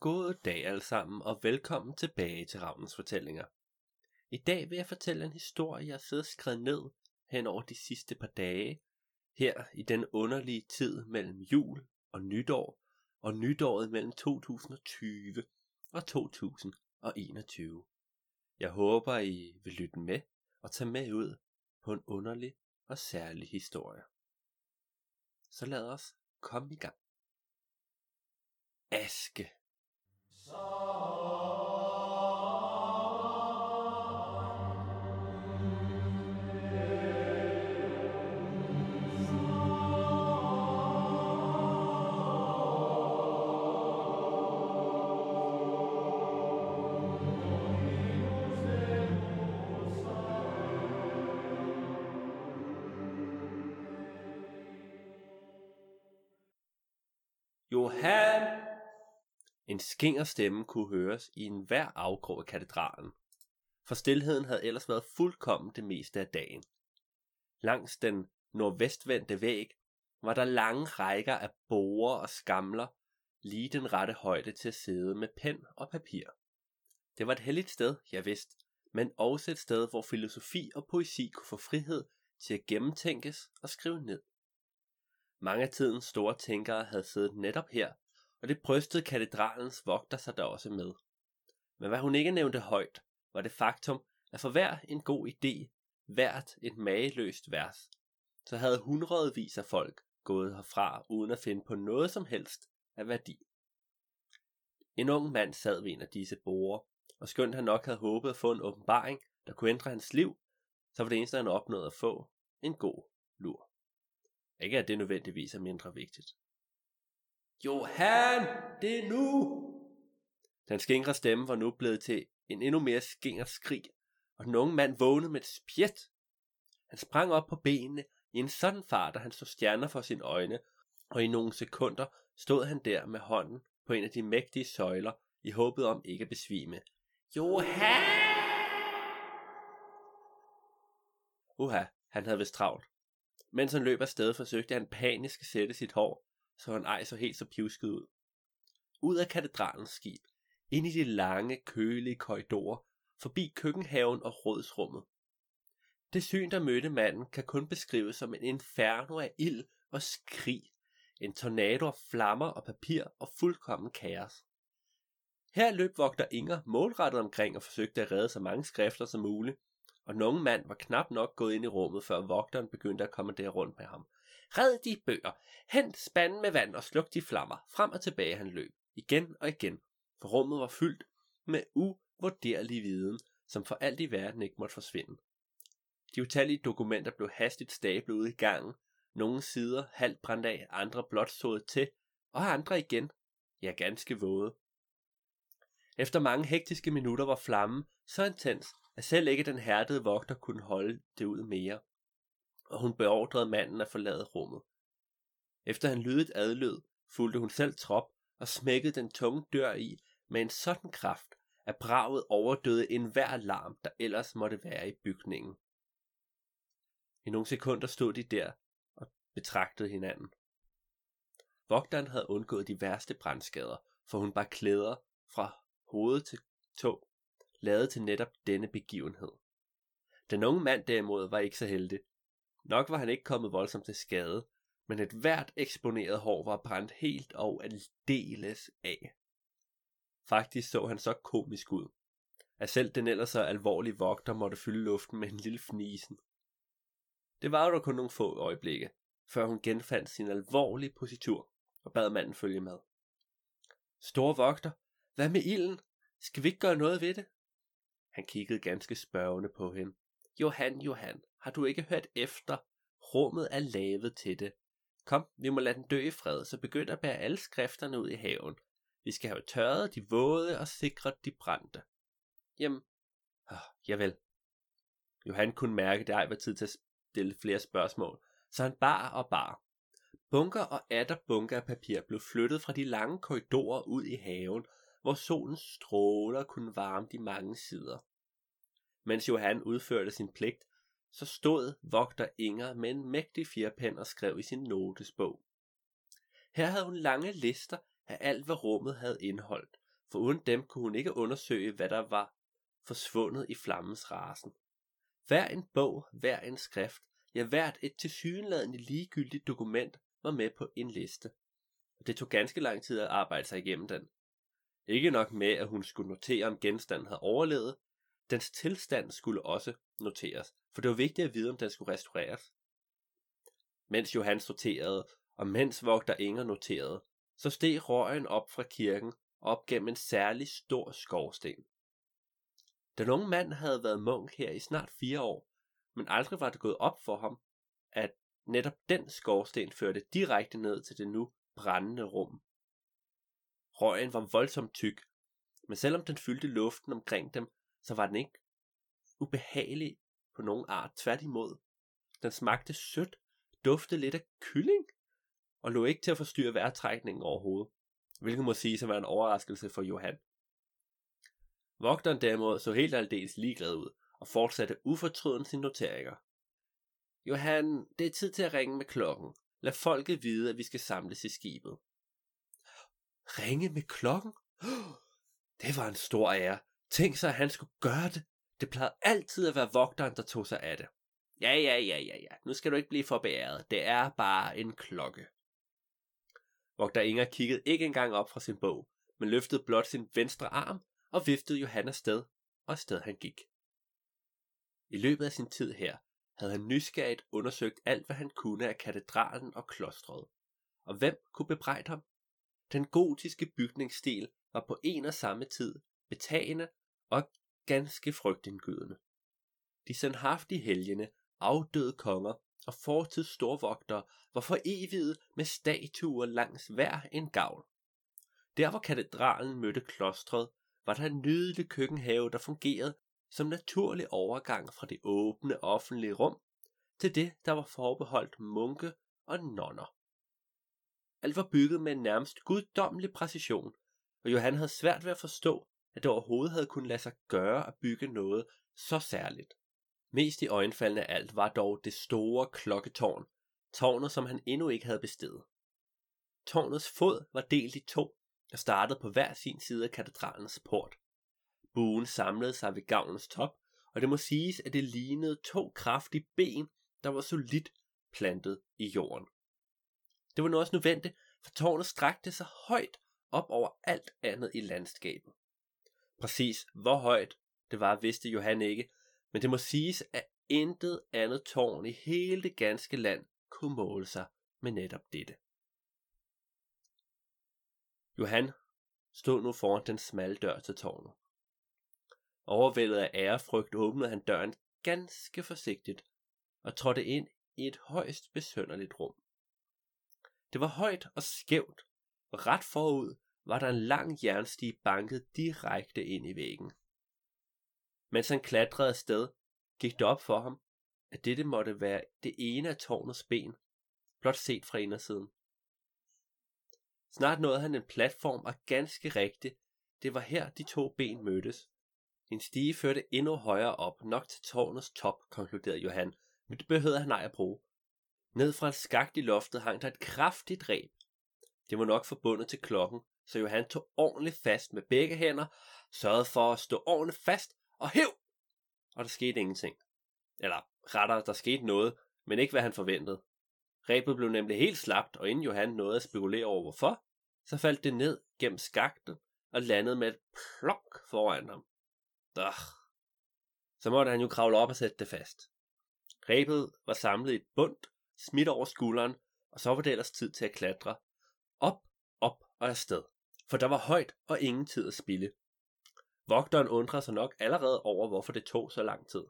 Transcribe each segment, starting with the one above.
God dag alle sammen, og velkommen tilbage til Ravnens Fortællinger. I dag vil jeg fortælle en historie, jeg har siddet skrevet ned hen over de sidste par dage, her i den underlige tid mellem jul og nytår, og nytåret mellem 2020 og 2021. Jeg håber, I vil lytte med og tage med ud på en underlig og særlig historie. Så lad os komme i gang. Aske Johan! En skinger stemme kunne høres i enhver afkrog af katedralen, for stillheden havde ellers været fuldkommen det meste af dagen. Langs den nordvestvendte væg var der lange rækker af borer og skamler, lige den rette højde til at sidde med pen og papir. Det var et helligt sted, jeg vidste, men også et sted, hvor filosofi og poesi kunne få frihed til at gennemtænkes og skrive ned. Mange af tidens store tænkere havde siddet netop her, og det brystede katedralens vogter sig da også med. Men hvad hun ikke nævnte højt, var det faktum, at for hver en god idé, hvert et mageløst vers, så havde hundredvis af folk gået herfra uden at finde på noget som helst af værdi. En ung mand sad ved en af disse borer, og skønt han nok havde håbet at få en åbenbaring, der kunne ændre hans liv, så var det eneste, han opnåede at få, en god lur. Ikke at det nødvendigvis er mindre vigtigt. Johan, det er nu! Den skingre stemme var nu blevet til en endnu mere skingert skrig, og den unge mand vågnede med et spjæt. Han sprang op på benene i en sådan fart, at han så stjerner for sine øjne, og i nogle sekunder stod han der med hånden på en af de mægtige søjler, i håbet om ikke at besvime. Johan! Uha, han havde vist travlt. Mens han løb afsted, forsøgte han panisk at sætte sit hår, så han ej så helt så pivsket ud. Ud af katedralens skib, ind i de lange, kølige korridorer, forbi køkkenhaven og rådsrummet. Det syn, der mødte manden, kan kun beskrives som en inferno af ild og skrig, en tornado af flammer og papir og fuldkommen kaos. Her løb vogter Inger målrettet omkring og forsøgte at redde så mange skrifter som muligt, og nogen mand var knap nok gået ind i rummet, før vogteren begyndte at komme der rundt med ham. Red de bøger, hent spanden med vand og sluk de flammer. Frem og tilbage han løb, igen og igen, for rummet var fyldt med uvurderlig viden, som for alt i verden ikke måtte forsvinde. De utallige dokumenter blev hastigt stablet ud i gangen, nogle sider halvt brændt af, andre blot sået til, og andre igen, ja ganske våde. Efter mange hektiske minutter var flammen så intens, at selv ikke den hærdede vogter kunne holde det ud mere, og hun beordrede manden at forlade rummet. Efter han lydet adlød, fulgte hun selv trop og smækkede den tunge dør i med en sådan kraft, at braget overdøde enhver larm, der ellers måtte være i bygningen. I nogle sekunder stod de der og betragtede hinanden. Vogteren havde undgået de værste brandskader, for hun bar klæder fra hoved til tog, lavet til netop denne begivenhed. Den unge mand derimod var ikke så heldig. Nok var han ikke kommet voldsomt til skade, men et hvert eksponeret hår var brændt helt og aldeles af. Faktisk så han så komisk ud, at selv den ellers så alvorlige vogter måtte fylde luften med en lille fnisen. Det var jo kun nogle få øjeblikke, før hun genfandt sin alvorlige positur og bad manden følge med. Store vogter, hvad med ilden? Skal vi ikke gøre noget ved det? Han kiggede ganske spørgende på hende. Johan, Johan, har du ikke hørt efter? Rummet er lavet til det. Kom, vi må lade den dø i fred, så begynd at bære alle skrifterne ud i haven. Vi skal have tørret de våde og sikret de brændte. Jamen, øh, javel. Johan kunne mærke, at det ej var tid til at stille flere spørgsmål, så han bar og bar. Bunker og atter bunker af papir blev flyttet fra de lange korridorer ud i haven, hvor solens stråler kunne varme de mange sider. Mens Johan udførte sin pligt, så stod vogter Inger med en mægtig firpen og skrev i sin notesbog. Her havde hun lange lister af alt, hvad rummet havde indholdt, for uden dem kunne hun ikke undersøge, hvad der var forsvundet i flammens rasen. Hver en bog, hver en skrift, ja hvert et tilsyneladende ligegyldigt dokument var med på en liste. Og det tog ganske lang tid at arbejde sig igennem den. Ikke nok med, at hun skulle notere, om genstanden havde overlevet, dens tilstand skulle også noteres, for det var vigtigt at vide, om den skulle restaureres. Mens Johan sorterede, og mens vogter Inger noterede, så steg røgen op fra kirken op gennem en særlig stor skorsten. Den unge mand havde været munk her i snart fire år, men aldrig var det gået op for ham, at netop den skorsten førte direkte ned til det nu brændende rum. Røgen var voldsomt tyk, men selvom den fyldte luften omkring dem, så var den ikke ubehagelig på nogen art. Tværtimod. Den smagte sødt, duftede lidt af kylling, og lå ikke til at forstyrre vejrtrækningen overhovedet, hvilket må sige at være en overraskelse for Johan. Vogteren derimod så helt aldeles ligeglad ud, og fortsatte ufortrøden sine noteringer. Johan, det er tid til at ringe med klokken. Lad folket vide, at vi skal samles i skibet. Ringe med klokken? Det var en stor ære. Tænk sig, at han skulle gøre det. Det plejede altid at være vogteren, der tog sig af det. Ja, ja, ja, ja, ja. Nu skal du ikke blive forbæret. Det er bare en klokke. Vogter Inger kiggede ikke engang op fra sin bog, men løftede blot sin venstre arm og viftede Johanna sted, og sted han gik. I løbet af sin tid her havde han nysgerrigt undersøgt alt, hvad han kunne af katedralen og klostret. Og hvem kunne bebrejde ham? Den gotiske bygningsstil var på en og samme tid betagende og ganske frygtindgydende. De sandhaftige helgene, afdøde konger og fortids storvogtere var for evigt med statuer langs hver en gavl. Der hvor katedralen mødte klostret, var der en nydelig køkkenhave, der fungerede som naturlig overgang fra det åbne offentlige rum til det, der var forbeholdt munke og nonner. Alt var bygget med en nærmest guddommelig præcision, og Johan havde svært ved at forstå, at det overhovedet havde kunnet lade sig gøre at bygge noget så særligt. Mest i øjenfaldende af alt var dog det store klokketårn, tårnet som han endnu ikke havde bestedet. Tårnets fod var delt i to og startede på hver sin side af katedralens port. Buen samlede sig ved gavnens top, og det må siges, at det lignede to kraftige ben, der var solidt plantet i jorden. Det var nu også nødvendigt, for tårnet strakte sig højt op over alt andet i landskabet. Præcis hvor højt det var, vidste Johan ikke, men det må siges, at intet andet tårn i hele det ganske land kunne måle sig med netop dette. Johan stod nu foran den smalle dør til tårnet. Overvældet af ærefrygt åbnede han døren ganske forsigtigt og trådte ind i et højst besønderligt rum. Det var højt og skævt, og ret forud var der en lang jernstige banket direkte ind i væggen. Mens han klatrede afsted, gik det op for ham, at dette måtte være det ene af tårnets ben, blot set fra indersiden. Snart nåede han en platform, og ganske rigtigt, det var her de to ben mødtes. En stige førte endnu højere op, nok til tårnets top, konkluderede Johan, men det behøvede han ej at bruge. Ned fra et skagt i loftet hang der et kraftigt reb. Det var nok forbundet til klokken, så Johan tog ordentligt fast med begge hænder, sørgede for at stå ordentligt fast og hæv! Og der skete ingenting. Eller rettere, der skete noget, men ikke hvad han forventede. Rebet blev nemlig helt slapt, og inden Johan nåede at spekulere over hvorfor, så faldt det ned gennem skakten og landede med et plok foran ham. Døh. Så måtte han jo kravle op og sætte det fast. Rebet var samlet i et bundt, smidt over skulderen, og så var det ellers tid til at klatre. Op, op og afsted. For der var højt og ingen tid at spille. Vogteren undrede sig nok allerede over, hvorfor det tog så lang tid.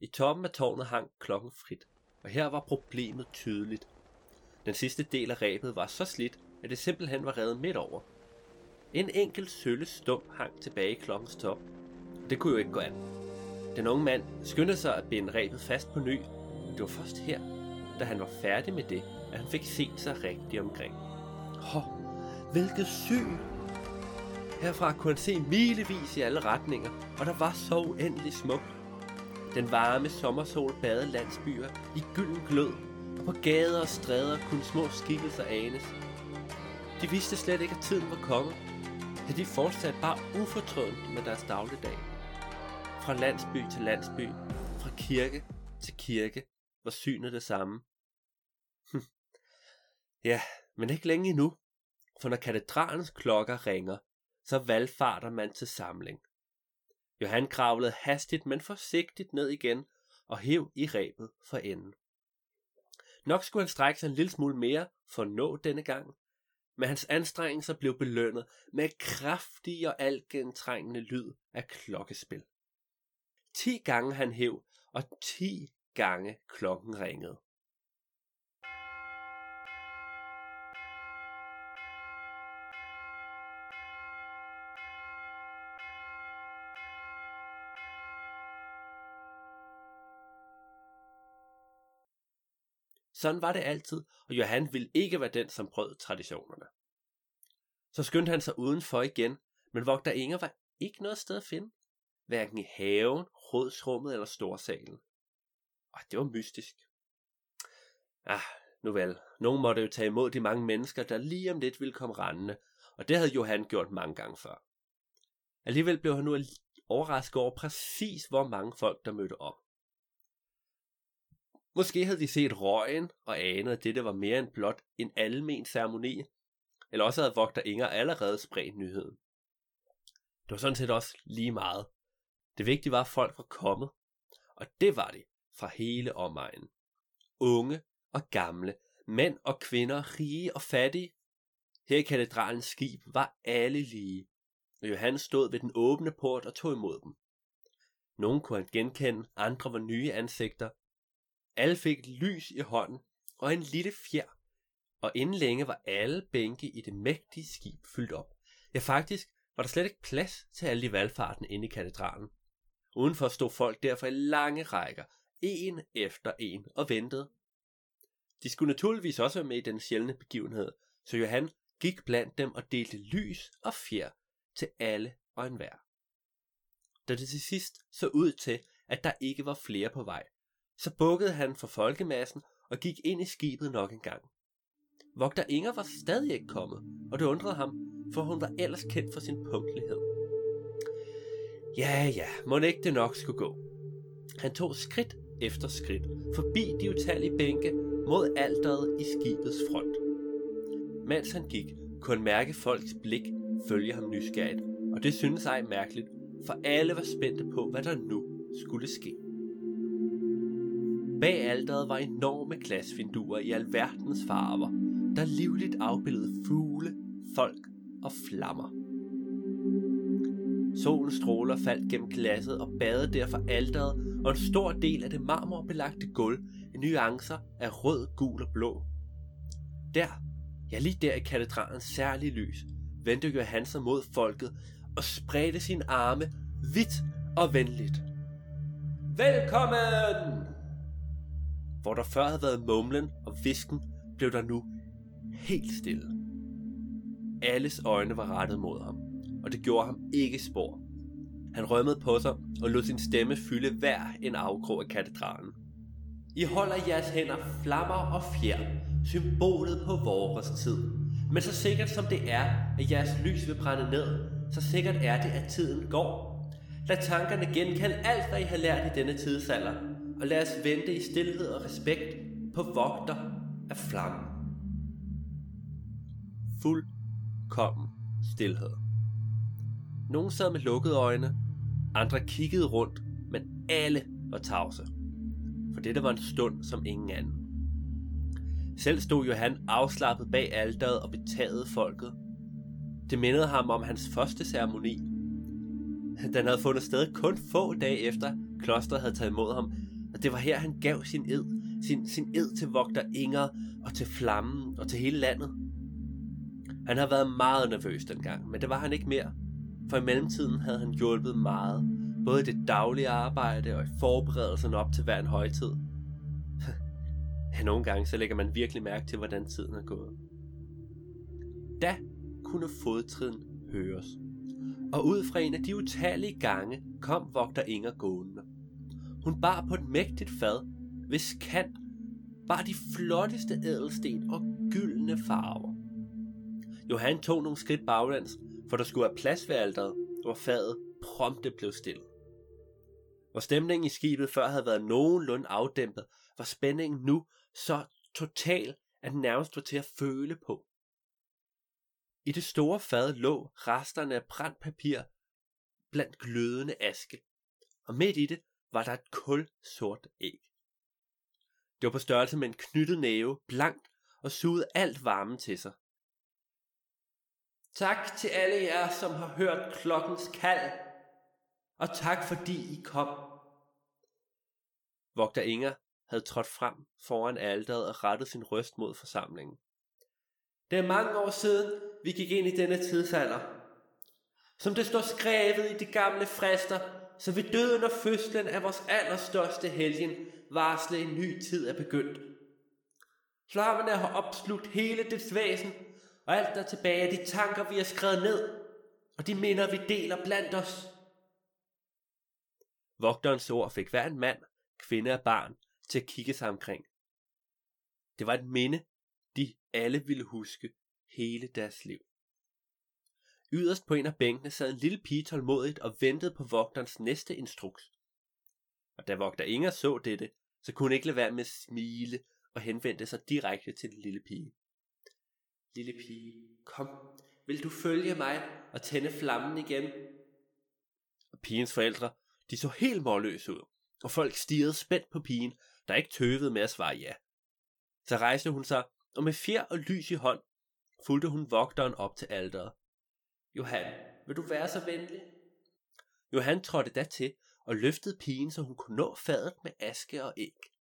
I toppen af tårnet hang klokken frit, og her var problemet tydeligt. Den sidste del af rebet var så slidt, at det simpelthen var revet midt over. En enkelt sølle stump hang tilbage i klokkens top. Det kunne jo ikke gå an. Den unge mand skyndte sig at binde rebet fast på ny. Det var først her, da han var færdig med det, at han fik set sig rigtigt omkring. Hå, hvilket syn! Herfra kunne han se milevis i alle retninger, og der var så uendelig smukt. Den varme sommersol badede landsbyer i gylden glød, og på gader og stræder kunne små skikkelser anes. De vidste slet ikke, at tiden var kommet. Ja, de fortsatte bare ufortrødent med deres dagligdag. Fra landsby til landsby, fra kirke til kirke, var synet det samme. Hm. ja, men ikke længe endnu, for når katedralens klokker ringer, så valgfarter man til samling. Johan kravlede hastigt, men forsigtigt ned igen og hæv i rebet for enden. Nok skulle han strække sig en lille smule mere for at nå denne gang, men hans anstrengelser blev belønnet med kraftig og altgentrængende lyd af klokkespil. Ti gange han hæv, og ti gange klokken ringede. Sådan var det altid, og Johan ville ikke være den, som brød traditionerne. Så skyndte han sig udenfor igen, men vogter Inger var ikke noget sted at finde. Hverken i haven, rådsrummet eller storsalen. Og det var mystisk. Ah, nu vel. Nogen måtte jo tage imod de mange mennesker, der lige om lidt ville komme rendende, og det havde Johan gjort mange gange før. Alligevel blev han nu overrasket over præcis, hvor mange folk, der mødte op. Måske havde de set røgen og anet, at dette var mere end blot en almen ceremoni, eller også havde vogter Inger allerede spredt nyheden. Det var sådan set også lige meget. Det vigtige var, at folk var kommet, og det var de fra hele omegnen. Unge og gamle, mænd og kvinder, rige og fattige. Her i katedralens skib var alle lige, og Johannes stod ved den åbne port og tog imod dem. Nogle kunne han genkende, andre var nye ansigter, alle fik lys i hånden og en lille fjer, og inden længe var alle bænke i det mægtige skib fyldt op. Ja, faktisk var der slet ikke plads til alle de valgfarten inde i katedralen. Udenfor stod folk derfor i lange rækker, en efter en, og ventede. De skulle naturligvis også være med i den sjældne begivenhed, så Johan gik blandt dem og delte lys og fjer til alle og enhver. Da det til sidst så ud til, at der ikke var flere på vej, så bukkede han for folkemassen og gik ind i skibet nok en gang. Vogter Inger var stadig ikke kommet, og det undrede ham, for hun var ellers kendt for sin punktlighed. Ja, ja, må ikke det nok skulle gå. Han tog skridt efter skridt, forbi de utallige bænke mod alteret i skibets front. Mens han gik, kunne han mærke folks blik følge ham nysgerrigt, og det syntes ej mærkeligt, for alle var spændte på, hvad der nu skulle ske. Bag alderet var enorme glasvinduer i alverdens farver, der livligt afbildede fugle, folk og flammer. Solens stråler faldt gennem glasset og badede derfor alderet og en stor del af det marmorbelagte gulv i nuancer af rød, gul og blå. Der, ja lige der i katedralens særlige lys, vendte Johan sig mod folket og spredte sine arme vidt og venligt. Velkommen! Hvor der før havde været mumlen og visken, blev der nu helt stille. Alles øjne var rettet mod ham, og det gjorde ham ikke spor. Han rømmede på sig og lod sin stemme fylde hver en afkrog af katedralen. I holder jeres hænder flammer og fjer, symbolet på vores tid. Men så sikkert som det er, at jeres lys vil brænde ned, så sikkert er det, at tiden går. Lad tankerne genkalde alt, hvad I har lært i denne tidsalder, og lad os vente i stillhed og respekt på vogter af flammen. Fuldkommen stillhed. Nogle sad med lukkede øjne, andre kiggede rundt, men alle var tavse. For dette var en stund som ingen anden. Selv stod Johan afslappet bag alderet og betagede folket. Det mindede ham om hans første ceremoni. Den havde fundet sted kun få dage efter, klosteret havde taget imod ham, og det var her, han gav sin ed, sin, sin ed til vogter Inger og til flammen og til hele landet. Han har været meget nervøs dengang, men det var han ikke mere. For i mellemtiden havde han hjulpet meget, både i det daglige arbejde og i forberedelsen op til hver en højtid. ja, nogle gange så lægger man virkelig mærke til, hvordan tiden er gået. Da kunne fodtrin høres, og ud fra en af de utallige gange kom vogter Inger gående. Hun bar på et mægtigt fad, hvis kant bar de flotteste ædelsten og gyldne farver. Johan tog nogle skridt baglæns for der skulle være plads ved alderet, hvor fadet prompte blev stillet. Hvor stemningen i skibet før havde været nogenlunde afdæmpet, var spændingen nu så total, at den nærmest var til at føle på. I det store fad lå resterne af brændt papir blandt glødende aske, og midt i det var der et kul sort æg. Det var på størrelse med en knyttet næve, blankt og sugede alt varmen til sig. Tak til alle jer, som har hørt klokkens kald, og tak fordi I kom. Vogter Inger havde trådt frem foran alderet og rettet sin røst mod forsamlingen. Det er mange år siden, vi gik ind i denne tidsalder. Som det står skrevet i de gamle frister, så vil døden og fødslen af vores allerstørste helgen varsle en ny tid er begyndt. Flammerne har opslugt hele dets væsen, og alt der tilbage er de tanker, vi har skrevet ned, og de minder, vi deler blandt os. Vogterens ord fik hver en mand, kvinde og barn til at kigge sig omkring. Det var et minde, de alle ville huske hele deres liv. Yderst på en af bænkene sad en lille pige tålmodigt og ventede på vogterens næste instruks. Og da vogter Inger så dette, så kunne hun ikke lade være med at smile og henvendte sig direkte til den lille pige. Lille pige, kom, vil du følge mig og tænde flammen igen? Og pigens forældre, de så helt målløse ud, og folk stirrede spændt på pigen, der ikke tøvede med at svare ja. Så rejste hun sig, og med fjer og lys i hånd, fulgte hun vogteren op til alderet. Johan, vil du være så venlig? Johan trådte da til og løftede pigen, så hun kunne nå fadet med aske og æg.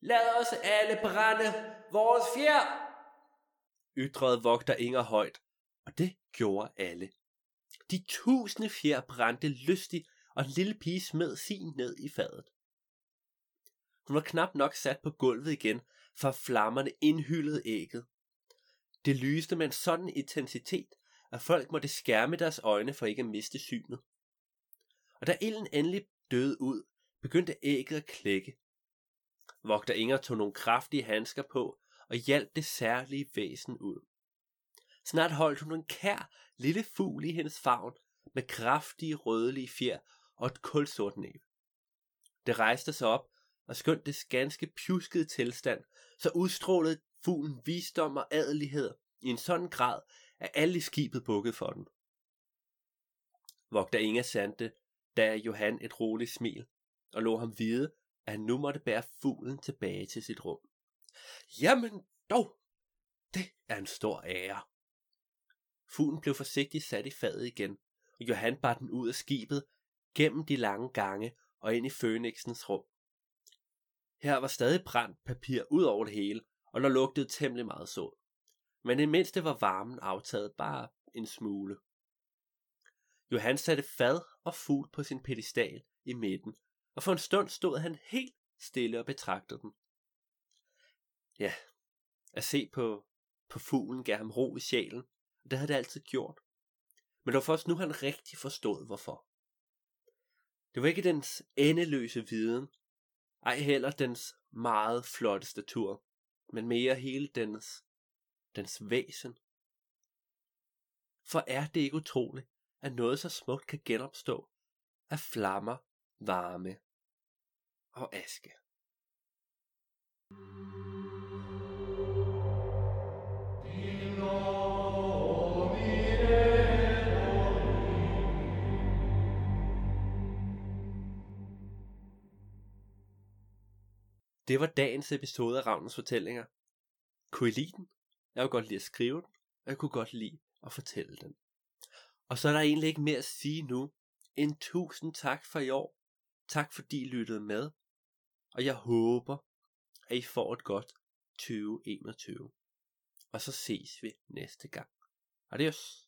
Lad os alle brænde vores fjer, ytrede vogter Inger højt, og det gjorde alle. De tusinde fjer brændte lystigt, og den lille pige smed sin ned i fadet. Hun var knap nok sat på gulvet igen, for flammerne indhyldede ægget. Det lyste med en sådan intensitet, at folk måtte skærme deres øjne for ikke at miste synet. Og da ilden endelig døde ud, begyndte ægget at klække. Vogter Inger tog nogle kraftige handsker på og hjalp det særlige væsen ud. Snart holdt hun en kær lille fugl i hendes favn med kraftige rødlige fjer og et kulsort næb. Det rejste sig op, og skønt det ganske pjuskede tilstand, så udstrålede fuglen visdom og adelighed i en sådan grad, at alle i skibet bukkede for den. Vogter Inga sandte, da Johan et roligt smil, og lå ham vide, at han nu måtte bære fuglen tilbage til sit rum. Jamen dog, det er en stor ære. Fuglen blev forsigtigt sat i fadet igen, og Johan bar den ud af skibet, gennem de lange gange og ind i Fønixens rum. Her var stadig brændt papir ud over det hele, og der lugtede temmelig meget sod. Men imens mindste var varmen aftaget bare en smule. Johan satte fad og fugl på sin pedestal i midten, og for en stund stod han helt stille og betragtede den. Ja, at se på, på fuglen gav ham ro i sjælen, og det havde det altid gjort. Men det var først nu, han rigtig forstod, hvorfor. Det var ikke dens endeløse viden, ej heller dens meget flotte statur, men mere hele dens, dens væsen. For er det ikke utroligt, at noget så smukt kan genopstå af flammer, varme og aske? Det var dagens episode af Ravnens Fortællinger. Kunne I lide den? Jeg kunne godt lide at skrive den, og jeg kunne godt lide at fortælle den. Og så er der egentlig ikke mere at sige nu, end tusind tak for i år. Tak fordi I lyttede med. Og jeg håber, at I får et godt 2021. Og så ses vi næste gang. Adios.